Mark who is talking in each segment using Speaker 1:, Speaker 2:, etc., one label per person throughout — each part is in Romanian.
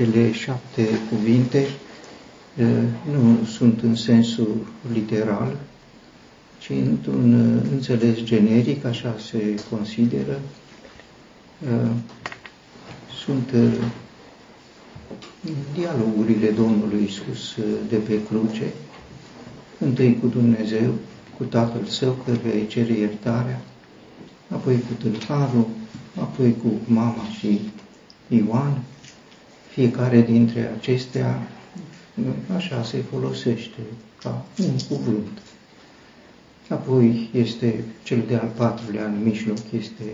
Speaker 1: cele șapte cuvinte nu sunt în sensul literal, ci într-un înțeles generic, așa se consideră. Sunt dialogurile Domnului Isus de pe cruce, întâi cu Dumnezeu, cu Tatăl Său, căruia îi cere iertarea, apoi cu tâlharul, apoi cu mama și Ioan, fiecare dintre acestea așa se folosește ca un cuvânt. Apoi este cel de-al patrulea în mijloc, este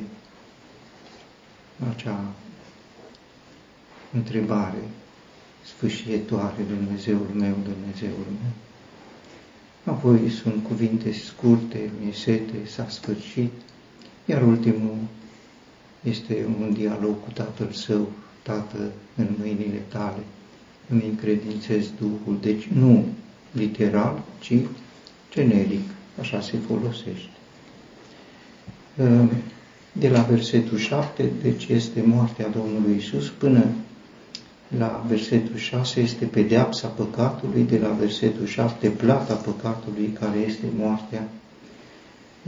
Speaker 1: acea întrebare sfâșietoare, Dumnezeul meu, Dumnezeul meu. Apoi sunt cuvinte scurte, mi sete, s-a sfârșit, iar ultimul este un dialog cu Tatăl Său, Tată, în mâinile tale, îmi încredințez Duhul. Deci nu literal, ci generic, așa se folosește. Ehm, de la versetul 7, deci este moartea Domnului Isus, până la versetul 6 este pedeapsa păcatului, de la versetul 7 plata păcatului, care este moartea.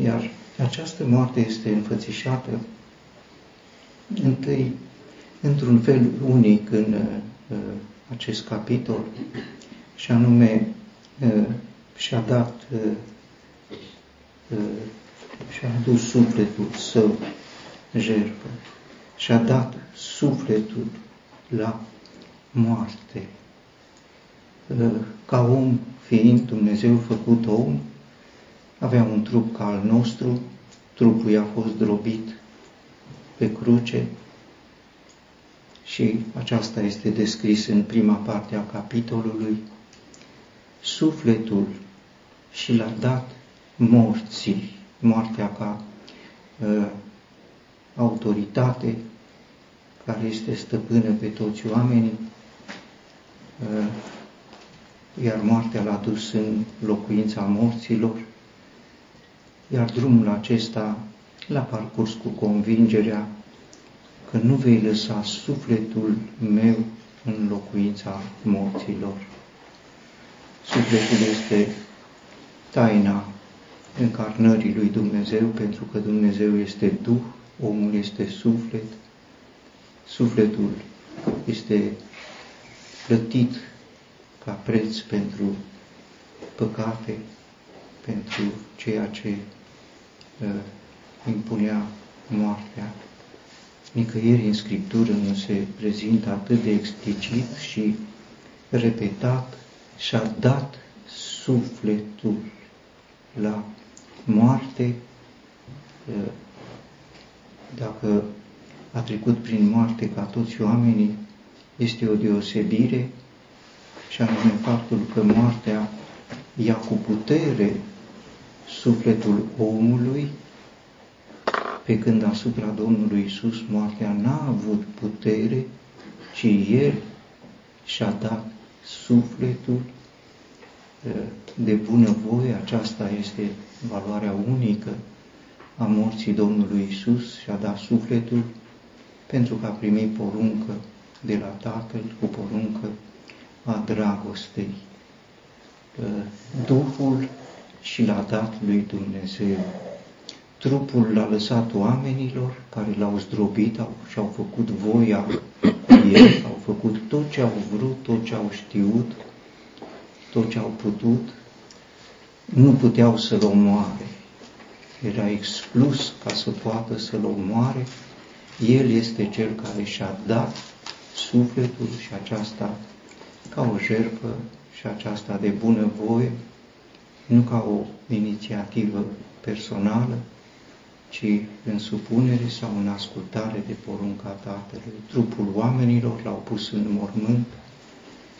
Speaker 1: Iar această moarte este înfățișată întâi într-un fel unic în uh, acest capitol, și anume uh, și-a dat, uh, uh, și-a adus sufletul său jertfă, și-a dat sufletul la moarte. Uh, ca om, fiind Dumnezeu făcut om, avea un trup ca al nostru, trupul i-a fost drobit pe cruce și aceasta este descris în prima parte a capitolului. Sufletul și l-a dat morții, moartea ca uh, autoritate care este stăpână pe toți oamenii, uh, iar moartea l-a dus în locuința morților, iar drumul acesta l-a parcurs cu convingerea că nu vei lăsa sufletul meu în locuința morților. Sufletul este taina încarnării lui Dumnezeu, pentru că Dumnezeu este Duh, omul este suflet, sufletul este plătit ca preț pentru păcate, pentru ceea ce uh, impunea moartea. Nicăieri în Scriptură nu se prezintă atât de explicit și repetat și-a dat sufletul la moarte dacă a trecut prin moarte ca toți oamenii, este o deosebire și anume faptul că moartea ia cu putere sufletul omului pe când asupra Domnului Isus moartea n-a avut putere, ci El și-a dat sufletul de bunăvoie, aceasta este valoarea unică a morții Domnului Isus și-a dat sufletul pentru că a primit poruncă de la Tatăl cu poruncă a dragostei. Duhul și l-a dat lui Dumnezeu trupul l-a lăsat oamenilor care l-au zdrobit au, și-au făcut voia cu el, au făcut tot ce au vrut, tot ce au știut, tot ce au putut, nu puteau să-l omoare. Era exclus ca să poată să-l omoare. El este cel care și-a dat sufletul și aceasta ca o jertfă și aceasta de bună voie, nu ca o inițiativă personală, ci în supunere sau în ascultare de porunca Tatălui. Trupul oamenilor l-au pus în mormânt,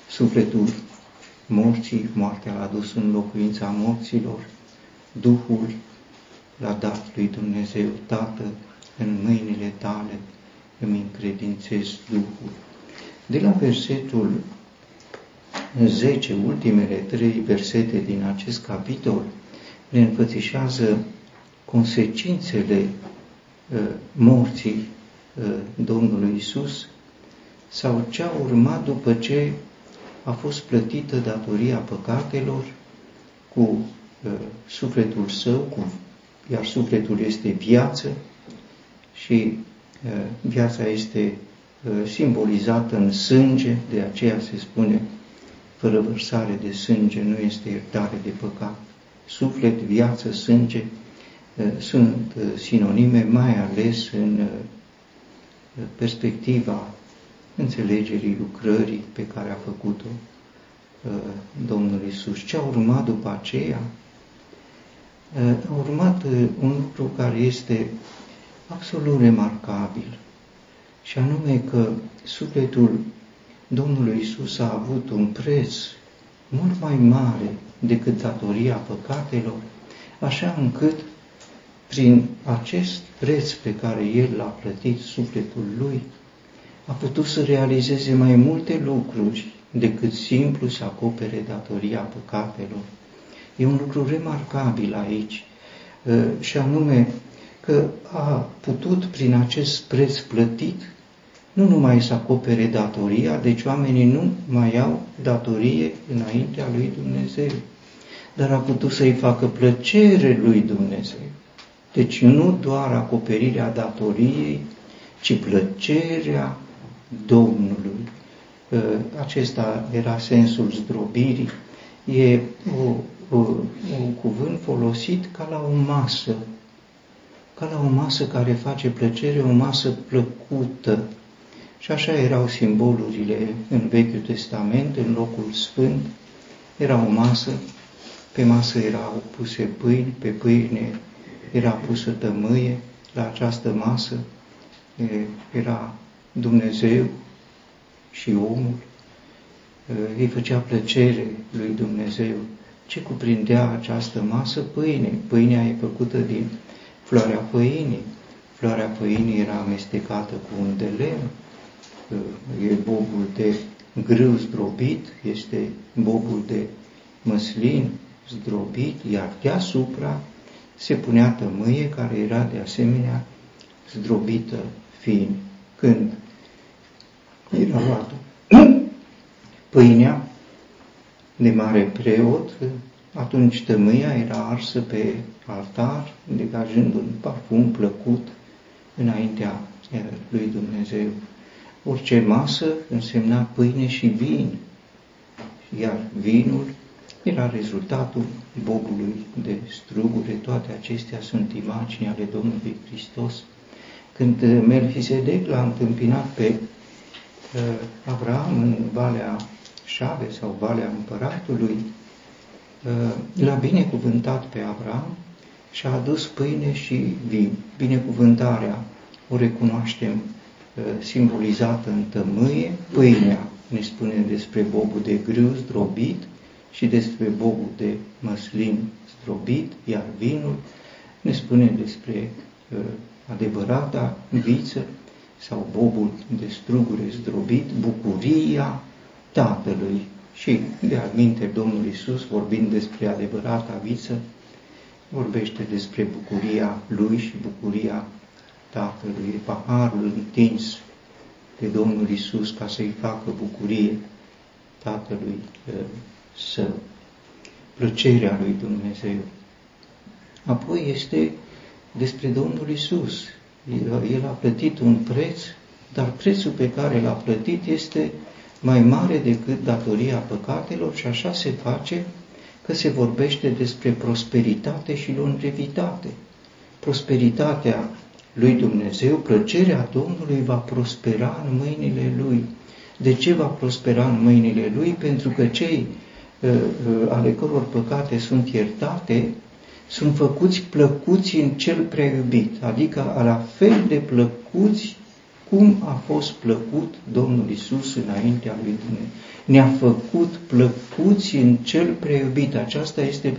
Speaker 1: sufletul morții, moartea l-a dus în locuința morților, Duhul l-a dat lui Dumnezeu Tată, în mâinile tale îmi încredințez Duhul. De la versetul 10, ultimele trei versete din acest capitol, ne înfățișează consecințele uh, morții uh, Domnului Isus, sau ce a urmat după ce a fost plătită datoria păcatelor cu uh, sufletul său, cu, iar sufletul este viață și uh, viața este uh, simbolizată în sânge, de aceea se spune fără vărsare de sânge nu este iertare de păcat. Suflet, viață, sânge uh, sunt uh, sinonime mai ales în uh, perspectiva înțelegerii lucrării pe care a făcut-o Domnul Isus. Ce a urmat după aceea? A urmat un lucru care este absolut remarcabil, și anume că sufletul Domnului Isus a avut un preț mult mai mare decât datoria păcatelor, așa încât prin acest preț pe care El l-a plătit sufletul Lui, a putut să realizeze mai multe lucruri decât simplu să acopere datoria păcatelor. E un lucru remarcabil aici, ă, și anume că a putut prin acest preț plătit nu numai să acopere datoria, deci oamenii nu mai au datorie înaintea lui Dumnezeu, dar a putut să-i facă plăcere lui Dumnezeu. Deci nu doar acoperirea datoriei, ci plăcerea Domnului. Ă, acesta era sensul zdrobirii. E o, o, un cuvânt folosit ca la o masă, ca la o masă care face plăcere, o masă plăcută, și așa erau simbolurile în Vechiul Testament, în locul sfânt, era o masă, pe masă erau puse pâini, pe pâine era pusă tămâie, la această masă era Dumnezeu și omul, îi făcea plăcere lui Dumnezeu. Ce cuprindea această masă? Pâine. Pâinea e făcută din floarea păinii. Floarea păinii era amestecată cu un de lemn, e bobul de grâu zdrobit, este bobul de măslin zdrobit, iar deasupra se punea tămâie care era de asemenea zdrobită fin. Când era luată pâinea de mare preot, atunci tămâia era arsă pe altar, degajând un parfum plăcut înaintea lui Dumnezeu. Orice masă însemna pâine și vin, iar vinul era rezultatul bobului de strugure. Toate acestea sunt imagini ale Domnului Hristos. Când Melchisedec l-a întâmpinat pe uh, Avram în Valea Șave sau Valea Împăratului, uh, l-a binecuvântat pe Avram și a adus pâine și vin. Binecuvântarea o recunoaștem Uh, simbolizată în tămâie, pâinea ne spune despre bobul de grâu zdrobit și despre bobul de măslin zdrobit, iar vinul ne spune despre uh, adevărata viță sau bobul de strugure zdrobit, bucuria Tatălui. Și de alminte Domnul Isus, vorbind despre adevărata viță, vorbește despre bucuria Lui și bucuria Tatălui, paharul întins de Domnul Isus ca să-i facă bucurie Tatălui Său, plăcerea lui Dumnezeu. Apoi este despre Domnul Isus. El a plătit un preț, dar prețul pe care l-a plătit este mai mare decât datoria păcatelor și așa se face că se vorbește despre prosperitate și longevitate. Prosperitatea lui Dumnezeu, plăcerea Domnului va prospera în mâinile Lui. De ce va prospera în mâinile Lui? Pentru că cei uh, uh, ale căror păcate sunt iertate, sunt făcuți plăcuți în cel prea iubit, adică la fel de plăcuți cum a fost plăcut Domnul Isus înaintea lui Dumnezeu. Ne-a făcut plăcuți în cel prea iubit. Aceasta este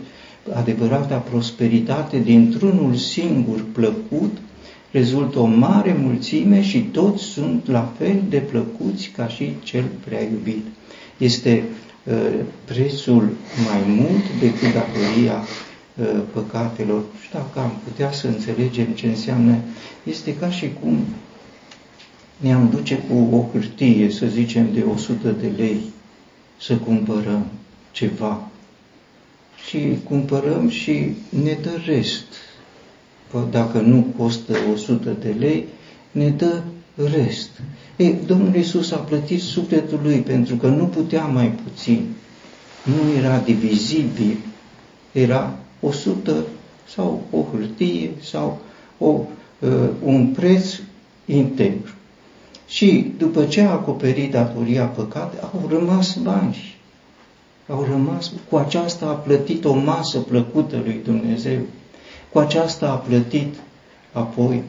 Speaker 1: adevărata prosperitate dintr-unul singur plăcut, rezultă o mare mulțime și toți sunt la fel de plăcuți ca și cel prea iubit. Este uh, prețul mai mult decât datoria uh, păcatelor. Și dacă am putea să înțelegem ce înseamnă, este ca și cum ne-am duce cu o hârtie, să zicem, de 100 de lei, să cumpărăm ceva. Și cumpărăm și ne dă rest. Dacă nu costă 100 de lei, ne dă rest. Ei, Domnul Iisus a plătit sufletul lui pentru că nu putea mai puțin. Nu era divizibil. Era 100 sau o hârtie sau o, uh, un preț integru. Și după ce a acoperit datoria păcat, au rămas bani. Au rămas, cu aceasta a plătit o masă plăcută lui Dumnezeu. Cu aceasta a plătit apoi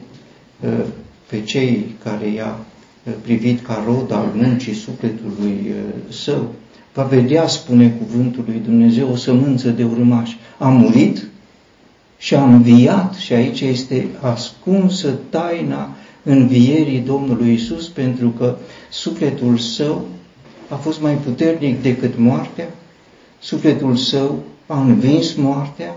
Speaker 1: uh, pe cei care i-a uh, privit ca rod al muncii sufletului uh, său. Va vedea, spune cuvântul lui Dumnezeu, o sămânță de urmași. A murit și a înviat și aici este ascunsă taina învierii Domnului Isus, pentru că sufletul său a fost mai puternic decât moartea, sufletul său a învins moartea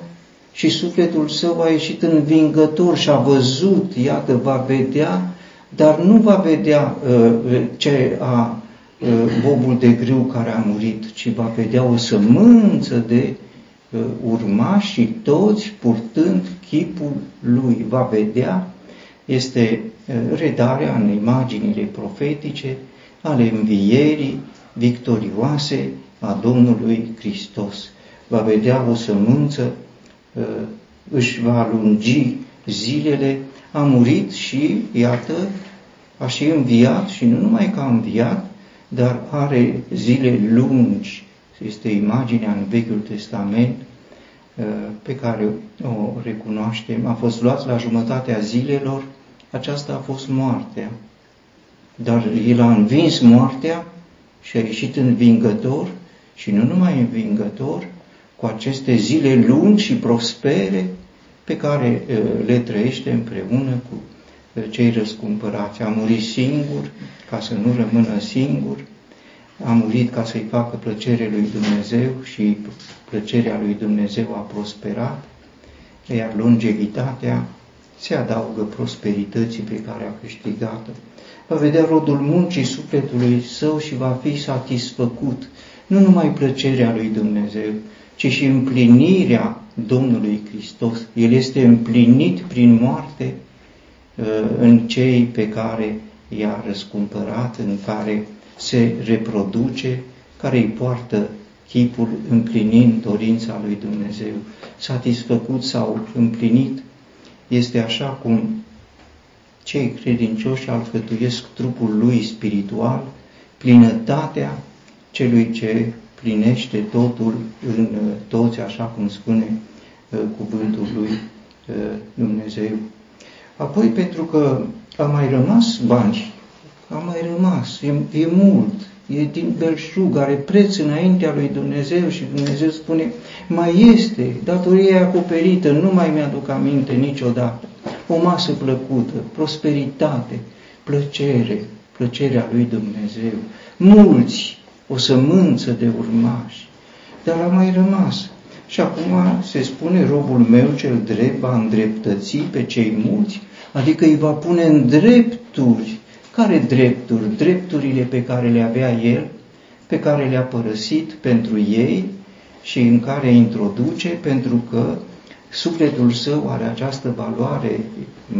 Speaker 1: și sufletul său a ieșit învingător și a văzut, iată, va vedea, dar nu va vedea uh, ce a uh, bobul de grâu care a murit, ci va vedea o sămânță de uh, urmași și toți purtând chipul lui. Va vedea este redarea în imaginile profetice ale învierii victorioase a Domnului Hristos. Va vedea o sămânță, își va lungi zilele, a murit și, iată, a și înviat și nu numai că a înviat, dar are zile lungi. Este imaginea în Vechiul Testament pe care o recunoaștem. A fost luat la jumătatea zilelor aceasta a fost moartea. Dar el a învins moartea și a ieșit învingător și nu numai învingător, cu aceste zile lungi și prospere pe care le trăiește împreună cu cei răscumpărați. A murit singur ca să nu rămână singur, a murit ca să-i facă plăcere lui Dumnezeu și plăcerea lui Dumnezeu a prosperat, iar longevitatea se adaugă prosperității pe care a câștigat-o. Va vedea rodul muncii sufletului său și va fi satisfăcut, nu numai plăcerea lui Dumnezeu, ci și împlinirea Domnului Hristos. El este împlinit prin moarte uh, în cei pe care i-a răscumpărat, în care se reproduce, care îi poartă chipul împlinind dorința lui Dumnezeu. Satisfăcut sau împlinit este așa cum cei credincioși alcătuiesc trupul lui spiritual, plinătatea celui ce plinește totul în uh, toți, așa cum spune uh, cuvântul lui uh, Dumnezeu. Apoi, pentru că a mai rămas bani, a mai rămas, e, e mult, e din belșug, are preț înaintea lui Dumnezeu și Dumnezeu spune, mai este, datoria acoperită, nu mai mi-aduc aminte niciodată. O masă plăcută, prosperitate, plăcere, plăcerea lui Dumnezeu. Mulți, o sămânță de urmași, dar a mai rămas. Și acum se spune, robul meu cel drept va îndreptăți pe cei mulți, adică îi va pune în drepturi. Care drepturi? Drepturile pe care le avea el, pe care le-a părăsit pentru ei și în care introduce pentru că sufletul său are această valoare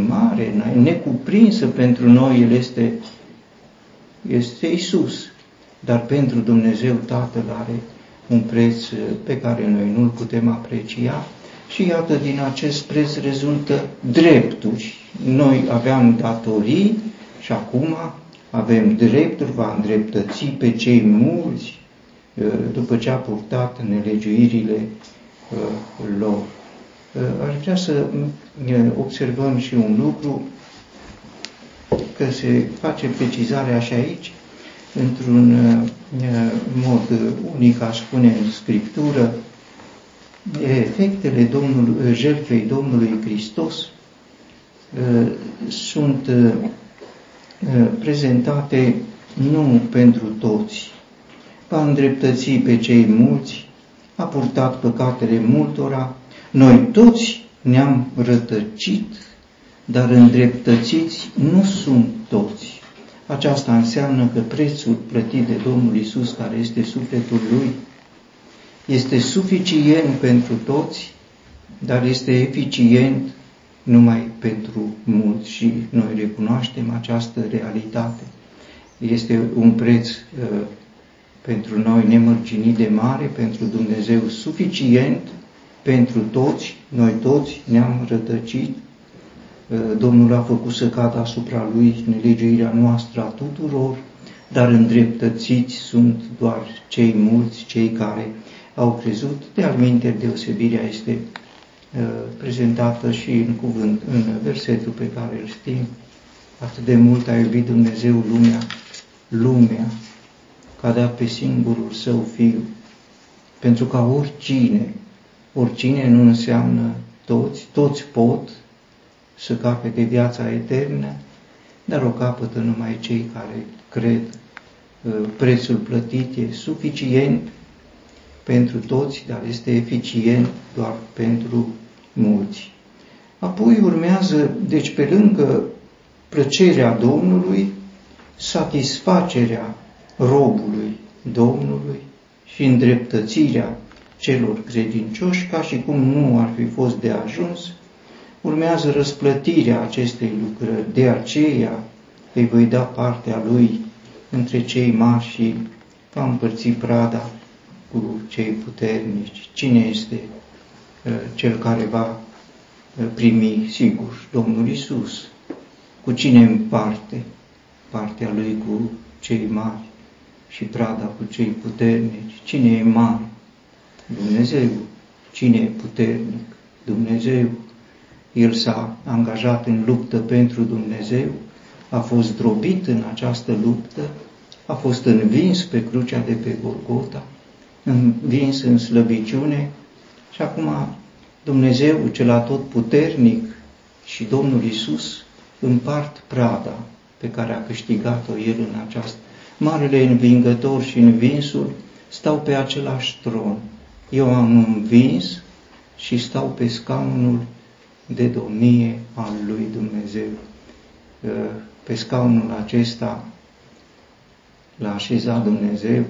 Speaker 1: mare, necuprinsă pentru noi, el este, este Isus, dar pentru Dumnezeu Tatăl are un preț pe care noi nu-l putem aprecia și iată din acest preț rezultă drepturi. Noi aveam datorii, și acum avem dreptul, va îndreptăți pe cei mulți uh, după ce a purtat nelegiuirile uh, lor. Uh, aș vrea să observăm și un lucru, că se face precizarea și aici, într-un mod unic, aș spune în Scriptură, efectele Domnului, jertfei Domnului Hristos sunt Eh, prezentate nu pentru toți. Va îndreptăți pe cei mulți, a purtat păcatele multora, noi toți ne-am rătăcit, dar îndreptățiți nu sunt toți. Aceasta înseamnă că prețul plătit de Domnul Isus, care este sufletul Lui, este suficient pentru toți, dar este eficient numai pentru mulți și noi recunoaștem această realitate. Este un preț uh, pentru noi nemărginit de mare, pentru Dumnezeu suficient, pentru toți, noi toți ne-am rătăcit, uh, Domnul a făcut să cadă asupra Lui nelegiuirea noastră a tuturor, dar îndreptățiți sunt doar cei mulți, cei care au crezut. De alminte, deosebirea este uh, prezentată și în cuvânt, în versetul pe care îl știm. Atât de mult a iubit Dumnezeu lumea, lumea, că a dat pe singurul său fiu, pentru ca oricine, oricine nu înseamnă toți, toți pot să capete viața eternă, dar o capătă numai cei care cred. Uh, prețul plătit e suficient pentru toți, dar este eficient doar pentru mulți. Apoi urmează, deci pe lângă plăcerea Domnului, satisfacerea robului Domnului și îndreptățirea celor credincioși, ca și cum nu ar fi fost de ajuns, urmează răsplătirea acestei lucrări. De aceea îi voi da partea lui între cei mari și va împărți prada cu cei puternici. Cine este uh, cel care va uh, primi, sigur, Domnul Isus? Cu cine împarte partea lui cu cei mari și prada cu cei puternici? Cine e mare? Dumnezeu. Cine e puternic? Dumnezeu. El s-a angajat în luptă pentru Dumnezeu, a fost drobit în această luptă, a fost învins pe crucea de pe Golgota, învins în slăbiciune și acum Dumnezeu, cel atot puternic și Domnul Isus împart prada pe care a câștigat-o El în această marele învingător și învinsul stau pe același tron. Eu am învins și stau pe scaunul de domnie al lui Dumnezeu. Pe scaunul acesta l-a așezat Dumnezeu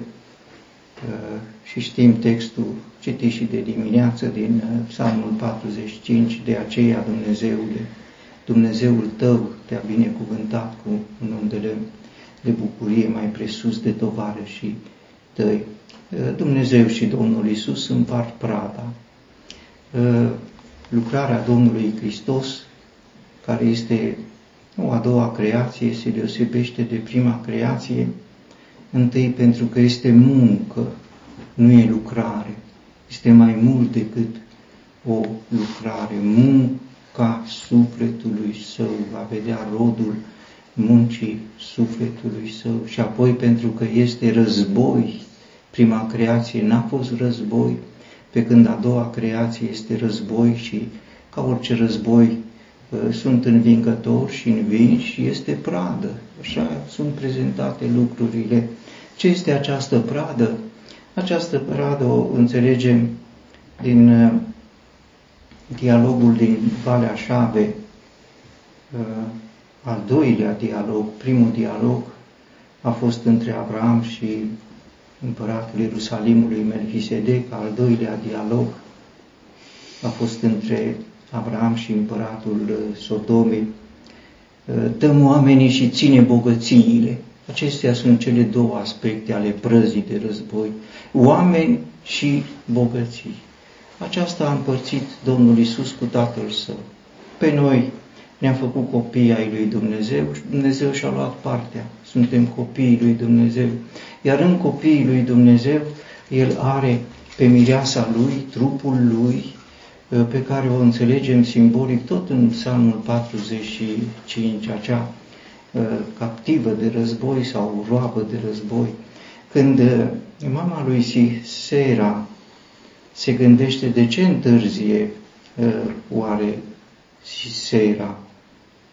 Speaker 1: și știm textul citit și de dimineață din uh, Psalmul 45, de aceea Dumnezeule, Dumnezeul tău te-a binecuvântat cu undele de bucurie mai presus de și tăi. Uh, Dumnezeu și Domnul Isus împart prada. Uh, lucrarea Domnului Hristos, care este o a doua creație, se deosebește de prima creație, Întâi pentru că este muncă, nu e lucrare. Este mai mult decât o lucrare. Munca sufletului său va vedea rodul muncii sufletului său și apoi pentru că este război. Prima creație n-a fost război, pe când a doua creație este război și ca orice război ă, sunt învingători și învinși și este pradă. Așa sunt prezentate lucrurile ce este această pradă? Această pradă o înțelegem din uh, dialogul din Valea Șave, uh, al doilea dialog, primul dialog a fost între Abraham și împăratul Ierusalimului Melchisedec, al doilea dialog a fost între Abraham și împăratul uh, Sodomei. Dăm oamenii și ține bogățiile. Acestea sunt cele două aspecte ale prăzii de război, oameni și bogății. Aceasta a împărțit Domnul Isus cu Tatăl Său. Pe noi ne-am făcut copii ai lui Dumnezeu și Dumnezeu și-a luat partea. Suntem copiii lui Dumnezeu. Iar în copiii lui Dumnezeu, El are pe mireasa Lui, trupul Lui, pe care o înțelegem simbolic tot în Psalmul 45, acea Uh, captivă de război sau roabă de război. Când uh, mama lui Sisera se gândește de ce întârzie uh, oare Sisera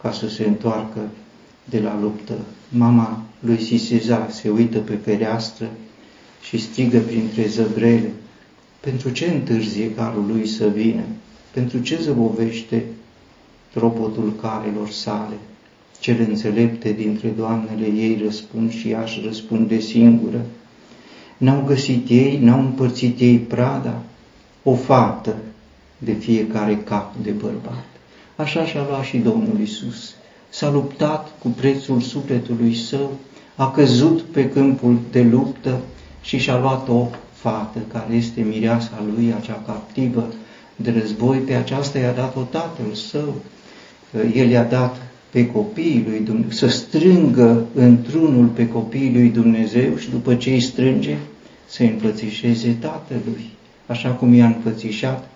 Speaker 1: ca să se întoarcă de la luptă. Mama lui Siseza se uită pe fereastră și strigă printre zăbrele. Pentru ce întârzie carul lui să vină? Pentru ce zăbovește tropotul carelor sale? Cele înțelepte dintre doamnele ei răspund și ea își răspunde singură. N-au găsit ei, n-au împărțit ei prada, o fată de fiecare cap de bărbat. Așa și-a luat și Domnul Isus. S-a luptat cu prețul sufletului său, a căzut pe câmpul de luptă și și-a luat o fată care este mireasa lui, acea captivă de război. Pe aceasta i-a dat-o tatăl său. El i-a dat pe copiii lui Dumnezeu, să strângă într-unul pe copiii lui Dumnezeu și după ce îi strânge, să împățișeze tatălui, așa cum i-a înfățișat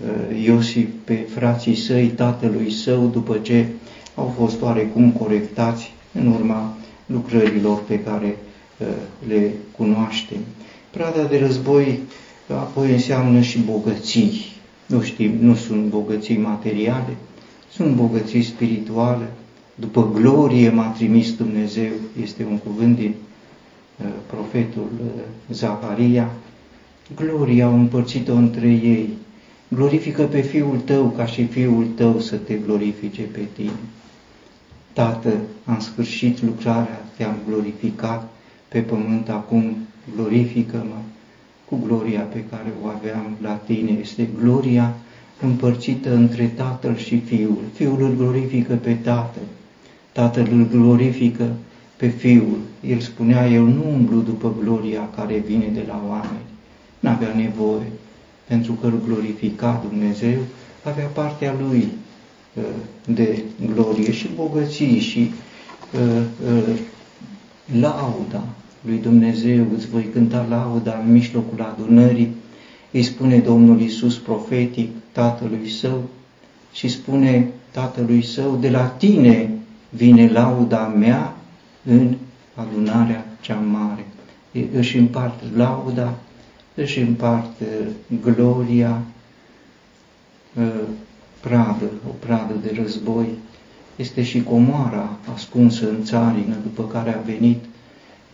Speaker 1: uh, Iosif pe frații săi, tatălui său, după ce au fost oarecum corectați în urma lucrărilor pe care uh, le cunoaștem. Prada de război apoi înseamnă și bogății. Nu știm, nu sunt bogății materiale, sunt bogății spirituale. După glorie m-a trimis Dumnezeu, este un cuvânt din uh, profetul uh, Zaharia. Gloria au împărțit-o între ei. Glorifică pe Fiul tău ca și Fiul tău să te glorifice pe tine. Tată, am sfârșit lucrarea, te-am glorificat pe pământ, acum glorifică-mă cu gloria pe care o aveam la tine. Este gloria împărțită între Tatăl și Fiul. Fiul îl glorifică pe Tatăl, Tatăl îl glorifică pe Fiul. El spunea, eu nu umblu după gloria care vine de la oameni. N-avea nevoie, pentru că îl glorifica Dumnezeu, avea partea lui uh, de glorie și bogății și uh, uh, lauda lui Dumnezeu, îți voi cânta lauda în mijlocul adunării, îi spune Domnul Iisus profetic tatălui său și spune tatălui său, de la tine vine lauda mea în adunarea cea mare. Își împart lauda, își împart gloria, pradă, o pradă de război. Este și comoara ascunsă în țarină, după care a venit,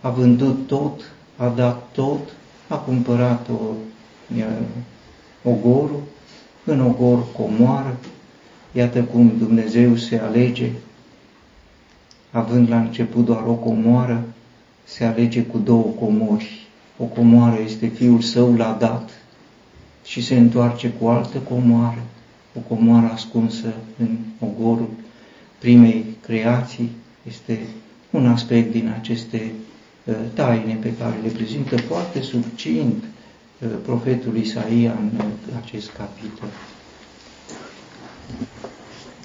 Speaker 1: a vândut tot, a dat tot, a cumpărat o ogorul, în ogor comoară, iată cum Dumnezeu se alege, având la început doar o comoară, se alege cu două comori. O comoară este Fiul Său l-a dat și se întoarce cu altă comoară, o comoară ascunsă în ogorul primei creații, este un aspect din aceste uh, taine pe care le prezintă foarte succint profetul Isaia în acest capitol.